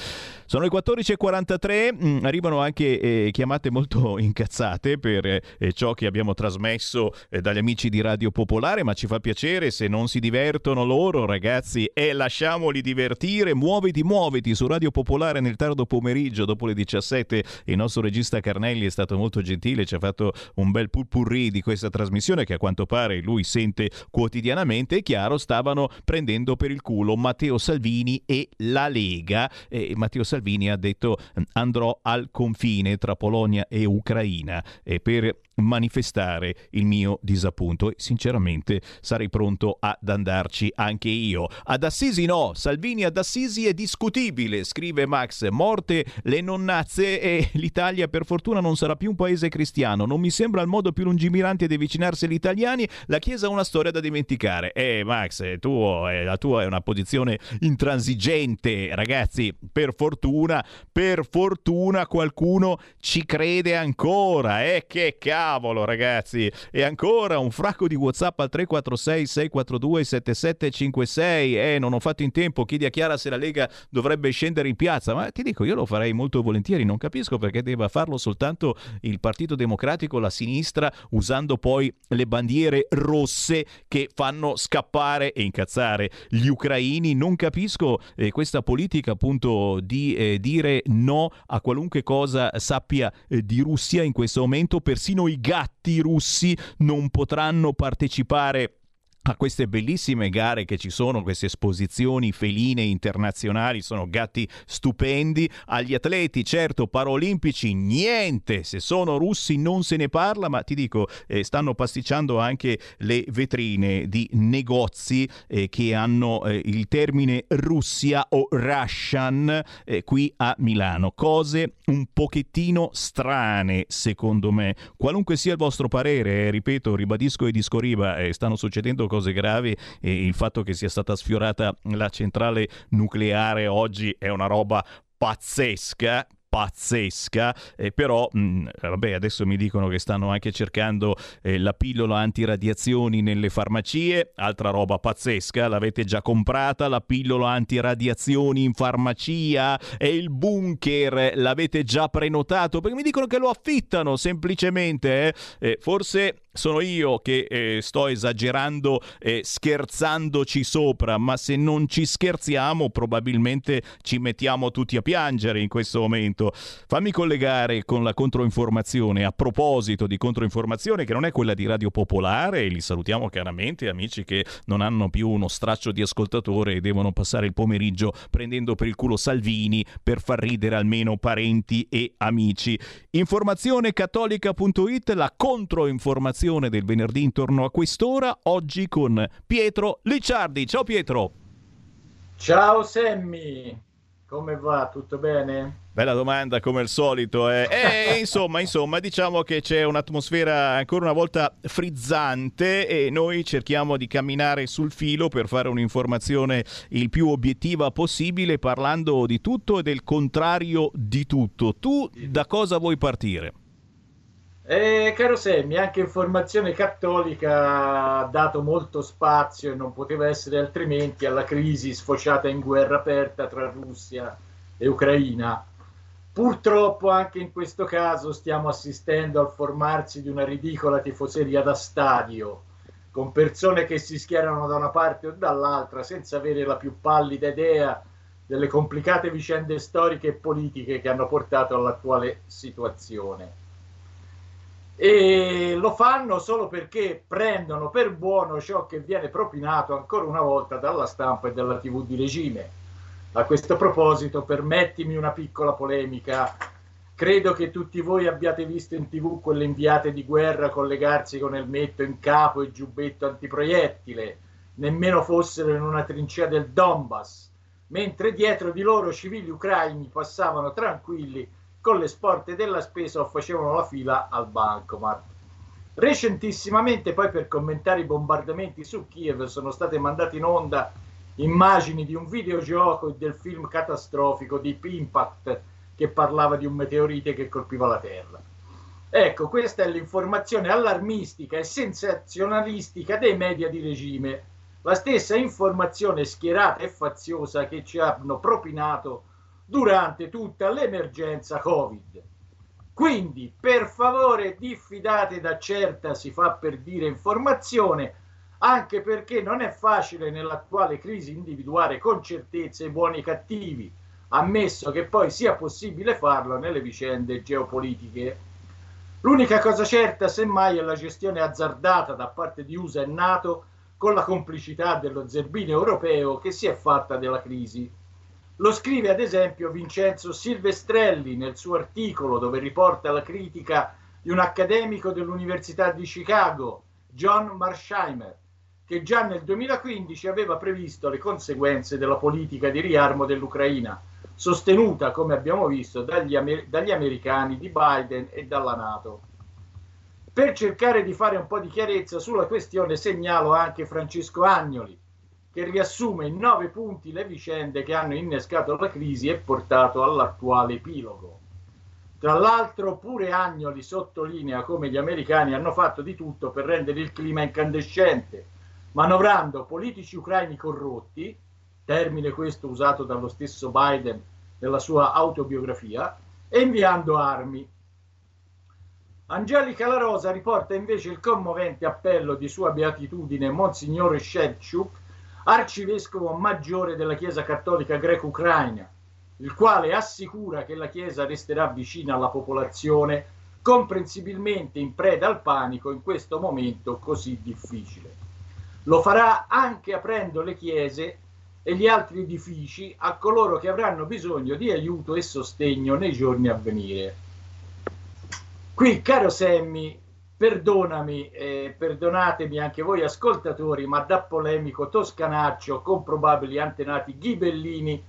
Sono le 14.43, mm, arrivano anche eh, chiamate molto incazzate per eh, ciò che abbiamo trasmesso eh, dagli amici di Radio Popolare, ma ci fa piacere se non si divertono loro, ragazzi, e lasciamoli divertire. Muoviti, muoviti su Radio Popolare nel tardo pomeriggio, dopo le 17. Il nostro regista Carnelli è stato molto gentile, ci ha fatto un bel pulpurri di questa trasmissione che a quanto pare lui sente quotidianamente. È chiaro, stavano prendendo per il culo Matteo Salvini e la Lega. E Matteo Salvini ha detto andrò al confine tra Polonia e Ucraina e per manifestare il mio disappunto e sinceramente sarei pronto ad andarci anche io. Ad Assisi no, Salvini ad Assisi è discutibile, scrive Max, morte le nonnazze e l'Italia per fortuna non sarà più un paese cristiano, non mi sembra il modo più lungimirante di avvicinarsi agli italiani, la Chiesa ha una storia da dimenticare. Eh Max, tu, eh, la tua è una posizione intransigente, ragazzi, per fortuna, per fortuna qualcuno ci crede ancora, eh che cavolo ragazzi. E ancora un fracco di whatsapp al 346 642 7756 eh non ho fatto in tempo chiedi a Chiara se la Lega dovrebbe scendere in piazza. Ma ti dico io lo farei molto volentieri non capisco perché debba farlo soltanto il Partito Democratico la sinistra usando poi le bandiere rosse che fanno scappare e incazzare gli ucraini. Non capisco eh, questa politica appunto di eh, dire no a qualunque cosa sappia eh, di Russia in questo momento. Persino i gatti russi non potranno partecipare a queste bellissime gare che ci sono, queste esposizioni feline internazionali, sono gatti stupendi. Agli atleti, certo, paraolimpici, niente, se sono russi non se ne parla, ma ti dico, eh, stanno pasticciando anche le vetrine di negozi eh, che hanno eh, il termine Russia o Russian eh, qui a Milano. Cose un pochettino strane, secondo me. Qualunque sia il vostro parere, eh, ripeto, ribadisco e discoriba, eh, stanno succedendo cose gravi e il fatto che sia stata sfiorata la centrale nucleare oggi è una roba pazzesca pazzesca, eh, però mh, vabbè, adesso mi dicono che stanno anche cercando eh, la pillola antiradiazioni nelle farmacie, altra roba pazzesca, l'avete già comprata la pillola antiradiazioni in farmacia e il bunker l'avete già prenotato? Perché mi dicono che lo affittano semplicemente, eh. Forse sono io che eh, sto esagerando e scherzandoci sopra, ma se non ci scherziamo probabilmente ci mettiamo tutti a piangere in questo momento. Fammi collegare con la controinformazione a proposito di controinformazione che non è quella di Radio Popolare, li salutiamo chiaramente, amici che non hanno più uno straccio di ascoltatore e devono passare il pomeriggio prendendo per il culo Salvini per far ridere almeno parenti e amici. Informazionecattolica.it, la controinformazione trasmissione del venerdì intorno a quest'ora, oggi con Pietro Licciardi. Ciao Pietro! Ciao Semmi, come va? Tutto bene? Bella domanda come al solito. Eh. E, insomma, insomma, diciamo che c'è un'atmosfera ancora una volta frizzante e noi cerchiamo di camminare sul filo per fare un'informazione il più obiettiva possibile parlando di tutto e del contrario di tutto. Tu da cosa vuoi partire? Eh, caro Semmi, anche Informazione Cattolica ha dato molto spazio e non poteva essere altrimenti alla crisi sfociata in guerra aperta tra Russia e Ucraina. Purtroppo anche in questo caso stiamo assistendo al formarsi di una ridicola tifoseria da stadio, con persone che si schierano da una parte o dall'altra senza avere la più pallida idea delle complicate vicende storiche e politiche che hanno portato all'attuale situazione e lo fanno solo perché prendono per buono ciò che viene propinato ancora una volta dalla stampa e dalla tv di regime. A questo proposito, permettimi una piccola polemica. Credo che tutti voi abbiate visto in tv quelle inviate di guerra collegarsi con elmetto in capo e giubbetto antiproiettile, nemmeno fossero in una trincea del Donbass, mentre dietro di loro civili ucraini passavano tranquilli con le sporte della spesa o facevano la fila al bancomat. Recentissimamente, poi per commentare i bombardamenti su Kiev, sono state mandate in onda immagini di un videogioco e del film catastrofico di Impact che parlava di un meteorite che colpiva la Terra. Ecco, questa è l'informazione allarmistica e sensazionalistica dei media di regime, la stessa informazione schierata e faziosa che ci hanno propinato durante tutta l'emergenza Covid. Quindi, per favore, diffidate da certa, si fa per dire, informazione, anche perché non è facile nell'attuale crisi individuare con certezza i buoni e i cattivi, ammesso che poi sia possibile farlo nelle vicende geopolitiche. L'unica cosa certa, semmai, è la gestione azzardata da parte di USA e NATO con la complicità dello zerbino europeo che si è fatta della crisi. Lo scrive ad esempio Vincenzo Silvestrelli nel suo articolo dove riporta la critica di un accademico dell'Università di Chicago, John Marsheimer, che già nel 2015 aveva previsto le conseguenze della politica di riarmo dell'Ucraina, sostenuta, come abbiamo visto, dagli, amer- dagli americani, di Biden e dalla Nato. Per cercare di fare un po' di chiarezza sulla questione segnalo anche Francesco Agnoli, che riassume in nove punti le vicende che hanno innescato la crisi e portato all'attuale epilogo. Tra l'altro pure Agnoli sottolinea come gli americani hanno fatto di tutto per rendere il clima incandescente, manovrando politici ucraini corrotti, termine questo usato dallo stesso Biden nella sua autobiografia, e inviando armi. Angelica La Rosa riporta invece il commovente appello di sua beatitudine Monsignore Shevchuk arcivescovo maggiore della Chiesa Cattolica greco-ucraina, il quale assicura che la Chiesa resterà vicina alla popolazione, comprensibilmente in preda al panico in questo momento così difficile. Lo farà anche aprendo le chiese e gli altri edifici a coloro che avranno bisogno di aiuto e sostegno nei giorni a venire. Qui, caro Semmi, perdonami, eh, perdonatemi anche voi ascoltatori, ma da polemico toscanaccio con probabili antenati ghibellini,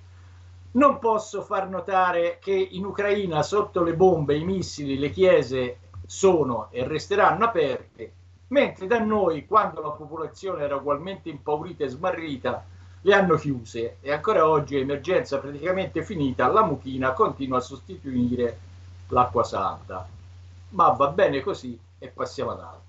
non posso far notare che in Ucraina sotto le bombe, i missili, le chiese sono e resteranno aperte, mentre da noi, quando la popolazione era ugualmente impaurita e smarrita, le hanno chiuse e ancora oggi, emergenza praticamente finita, la mucchina continua a sostituire l'acqua santa. Ma va bene così, e passiamo ad altro.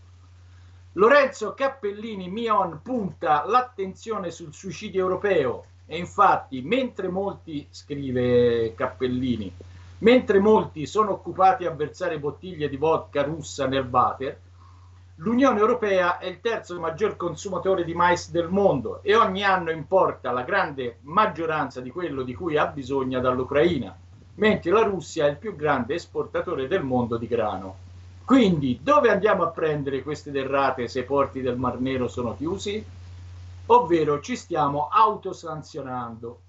Lorenzo Cappellini Mion punta l'attenzione sul suicidio europeo e infatti mentre molti, scrive Cappellini, mentre molti sono occupati a versare bottiglie di vodka russa nel water, l'Unione Europea è il terzo maggior consumatore di mais del mondo e ogni anno importa la grande maggioranza di quello di cui ha bisogno dall'Ucraina, mentre la Russia è il più grande esportatore del mondo di grano. Quindi dove andiamo a prendere queste derrate se i porti del Mar Nero sono chiusi? Ovvero ci stiamo autosanzionando.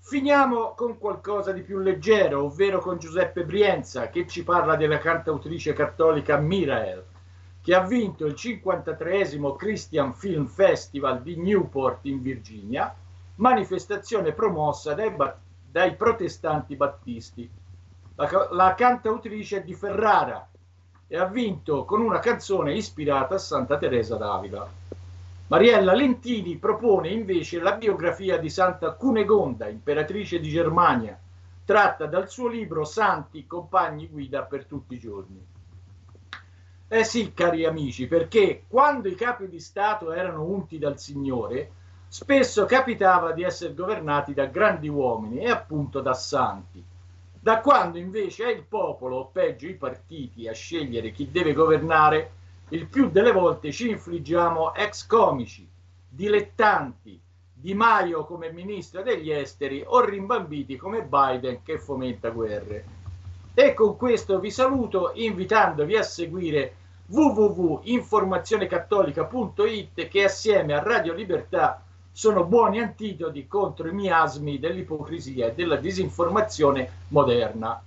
Finiamo con qualcosa di più leggero, ovvero con Giuseppe Brienza che ci parla della cantautrice cattolica Mirael, che ha vinto il 53 Christian Film Festival di Newport in Virginia, manifestazione promossa dai, dai protestanti battisti. La, la cantautrice è di Ferrara, e ha vinto con una canzone ispirata a Santa Teresa d'Avila. Mariella Lentini propone invece la biografia di Santa Cunegonda, imperatrice di Germania, tratta dal suo libro Santi, compagni guida per tutti i giorni. Eh sì, cari amici, perché quando i capi di Stato erano unti dal Signore, spesso capitava di essere governati da grandi uomini e appunto da santi da quando invece è il popolo, o peggio i partiti, a scegliere chi deve governare, il più delle volte ci infliggiamo ex comici, dilettanti, Di Maio come ministro degli esteri o rimbambiti come Biden che fomenta guerre. E con questo vi saluto invitandovi a seguire www.informazionecattolica.it che assieme a Radio Libertà sono buoni antidoti contro i miasmi dell'ipocrisia e della disinformazione moderna.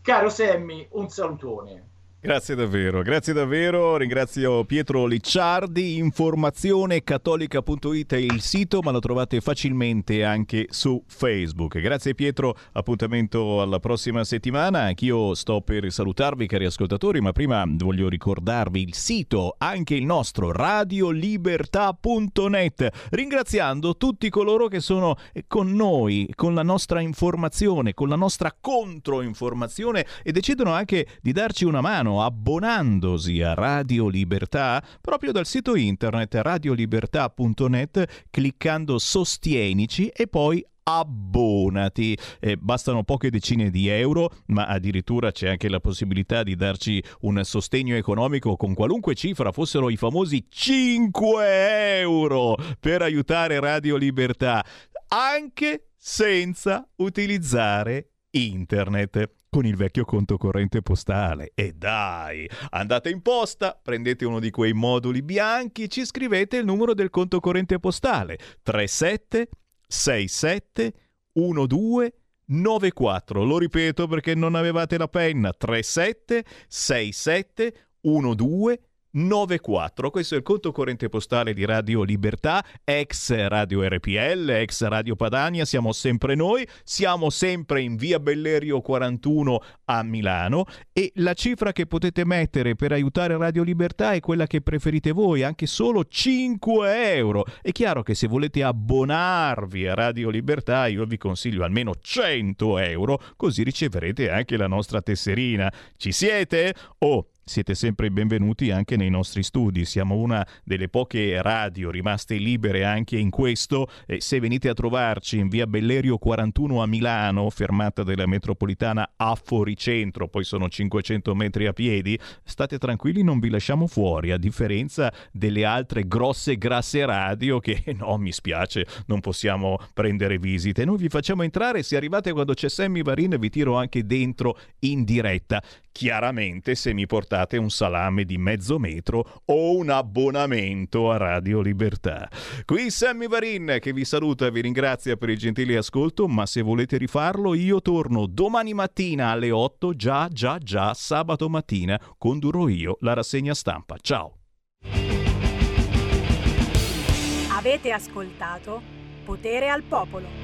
Caro Semmi, un salutone. Grazie davvero, grazie davvero. Ringrazio Pietro Licciardi. Informazionecattolica.it è il sito, ma lo trovate facilmente anche su Facebook. Grazie Pietro, appuntamento alla prossima settimana. Anch'io sto per salutarvi, cari ascoltatori, ma prima voglio ricordarvi il sito, anche il nostro radiolibertà.net. Ringraziando tutti coloro che sono con noi, con la nostra informazione, con la nostra controinformazione e decidono anche di darci una mano abbonandosi a Radio Libertà proprio dal sito internet radiolibertà.net cliccando Sostienici e poi abbonati. Eh, bastano poche decine di euro, ma addirittura c'è anche la possibilità di darci un sostegno economico con qualunque cifra, fossero i famosi 5 euro per aiutare Radio Libertà, anche senza utilizzare internet con il vecchio conto corrente postale. E dai, andate in posta, prendete uno di quei moduli bianchi, ci scrivete il numero del conto corrente postale 37 67 12 94. Lo ripeto perché non avevate la penna. 37 67 12 94. Questo è il conto corrente postale di Radio Libertà, ex Radio RPL, ex Radio Padania. Siamo sempre noi, siamo sempre in via Bellerio 41 a Milano e la cifra che potete mettere per aiutare Radio Libertà è quella che preferite voi, anche solo 5 euro. È chiaro che se volete abbonarvi a Radio Libertà io vi consiglio almeno 100 euro, così riceverete anche la nostra tesserina. Ci siete? Oh, siete sempre benvenuti anche nei nostri studi. Siamo una delle poche radio rimaste libere anche in questo. E se venite a trovarci in via Bellerio 41 a Milano, fermata della metropolitana a Foricentro, poi sono 500 metri a piedi, state tranquilli, non vi lasciamo fuori, a differenza delle altre grosse grasse radio che no, mi spiace, non possiamo prendere visite. Noi vi facciamo entrare, se arrivate quando c'è Sammy Varin vi tiro anche dentro in diretta. Chiaramente se mi portate un salame di mezzo metro o un abbonamento a Radio Libertà. Qui Sammy Varin che vi saluta e vi ringrazia per il gentile ascolto, ma se volete rifarlo io torno domani mattina alle 8, già già già sabato mattina condurrò io la rassegna stampa. Ciao. Avete ascoltato Potere al Popolo.